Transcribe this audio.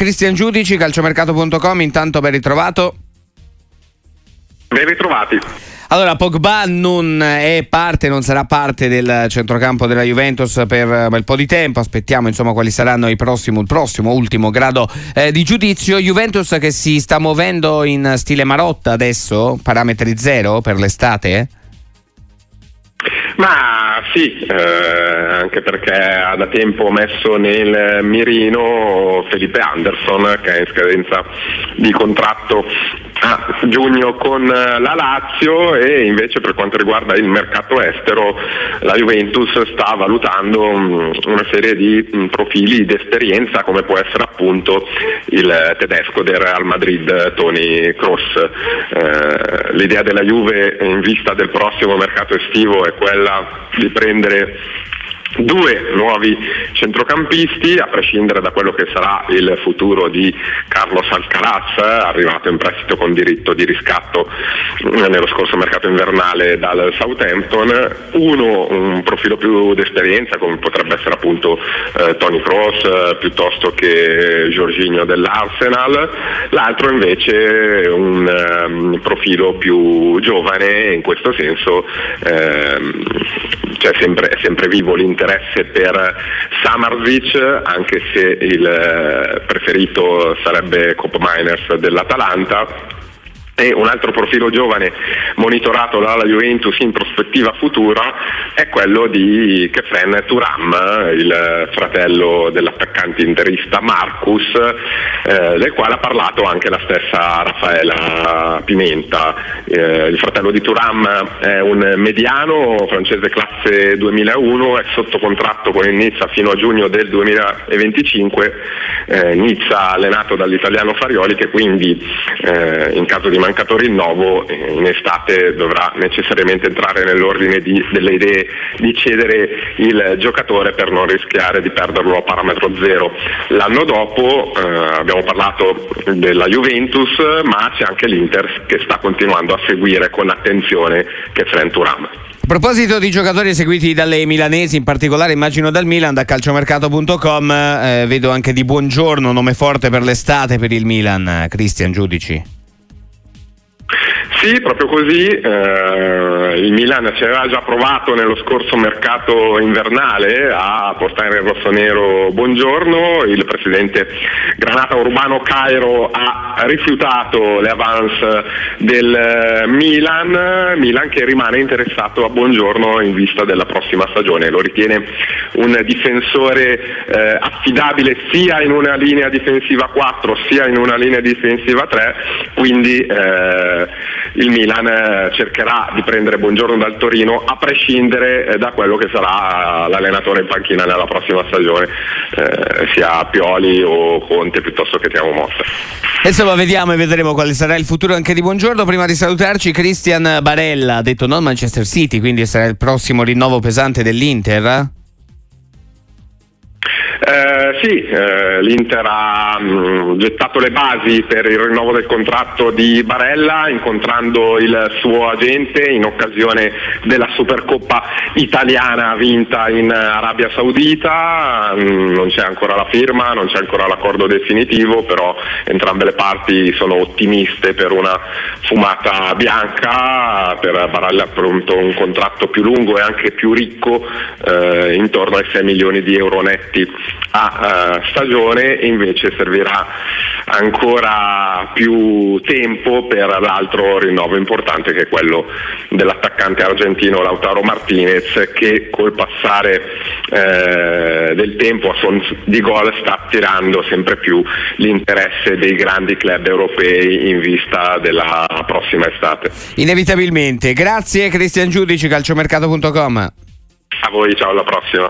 Cristian Giudici, calciomercato.com, intanto ben ritrovato. Ben ritrovati. Allora, Pogba non è parte, non sarà parte del centrocampo della Juventus per un bel po' di tempo. Aspettiamo insomma quali saranno i prossimi, il prossimo ultimo grado eh, di giudizio. Juventus che si sta muovendo in stile Marotta adesso, parametri zero per l'estate? Ma sì, eh, anche perché ha da tempo messo nel mirino Felipe Anderson che è in scadenza di contratto giugno con la Lazio e invece per quanto riguarda il mercato estero la Juventus sta valutando mm, una serie di mm, profili di esperienza come può essere appunto il tedesco del Real Madrid Tony Kroos. Eh, l'idea della Juve in vista del prossimo mercato estivo è quella di prendere due nuovi centrocampisti, a prescindere da quello che sarà il futuro di Carlos Alcaraz, arrivato in prestito con diritto di riscatto eh, nello scorso mercato invernale dal Southampton, uno un profilo più d'esperienza come potrebbe essere appunto eh, Tony Cross eh, piuttosto che Giorginio dell'Arsenal, l'altro invece un um, profilo più giovane, in questo senso ehm, cioè sempre, è sempre vivo l'interesse per Samarzic, anche se il eh, preferito sarebbe Cop Miners dell'Atalanta e un altro profilo giovane monitorato dalla Juventus in prospettiva futura è quello di Kefren Turam, il fratello dell'attaccante interista Marcus, eh, del quale ha parlato anche la stessa Raffaella Pimenta. Eh, il fratello di Turam è un mediano francese classe 2001, è sotto contratto con il Nizza fino a giugno del 2025, eh, Nizza allenato dall'italiano Farioli che quindi eh, in caso di mancanza mancato rinnovo eh, in estate dovrà necessariamente entrare nell'ordine di, delle idee di cedere il giocatore per non rischiare di perderlo a parametro zero. L'anno dopo eh, abbiamo parlato della Juventus ma c'è anche l'Inter che sta continuando a seguire con attenzione che Turam. A proposito di giocatori seguiti dalle milanesi, in particolare immagino dal Milan, da calciomercato.com, eh, vedo anche di buongiorno, nome forte per l'estate per il Milan, Cristian Giudici. Sì, proprio così. Eh, il Milan ci aveva già provato nello scorso mercato invernale a portare il rossonero Buongiorno. Il presidente Granata Urbano Cairo ha rifiutato le avance del Milan, Milan che rimane interessato a Buongiorno in vista della prossima stagione. Lo ritiene un difensore eh, affidabile sia in una linea difensiva 4 sia in una linea difensiva 3, quindi eh, il Milan eh, cercherà di prendere Buongiorno dal Torino a prescindere eh, da quello che sarà l'allenatore in panchina nella prossima stagione, eh, sia Pioli o Conte piuttosto che Tiamo Motta. Insomma, vediamo e vedremo quale sarà il futuro anche di Buongiorno. Prima di salutarci, Cristian Barella ha detto non Manchester City, quindi sarà il prossimo rinnovo pesante dell'Inter. Eh, sì, eh, l'Inter ha mh, mm, gettato le basi per il rinnovo del contratto di Barella incontrando il suo agente in occasione della Supercoppa italiana vinta in Arabia Saudita, mh, mm, non c'è ancora la firma, non c'è ancora l'accordo definitivo, però entrambe le parti sono ottimiste per una fumata bianca, per Barella appunto un contratto più lungo e anche più ricco, eh, intorno ai 6 milioni di euro netti a uh, stagione e invece servirà ancora più tempo per l'altro rinnovo importante che è quello dell'attaccante argentino Lautaro Martinez che col passare eh, del tempo a son di gol sta attirando sempre più l'interesse dei grandi club europei in vista della prossima estate. Inevitabilmente. Grazie Cristian Giudici, calciomercato.com. A voi, ciao, alla prossima.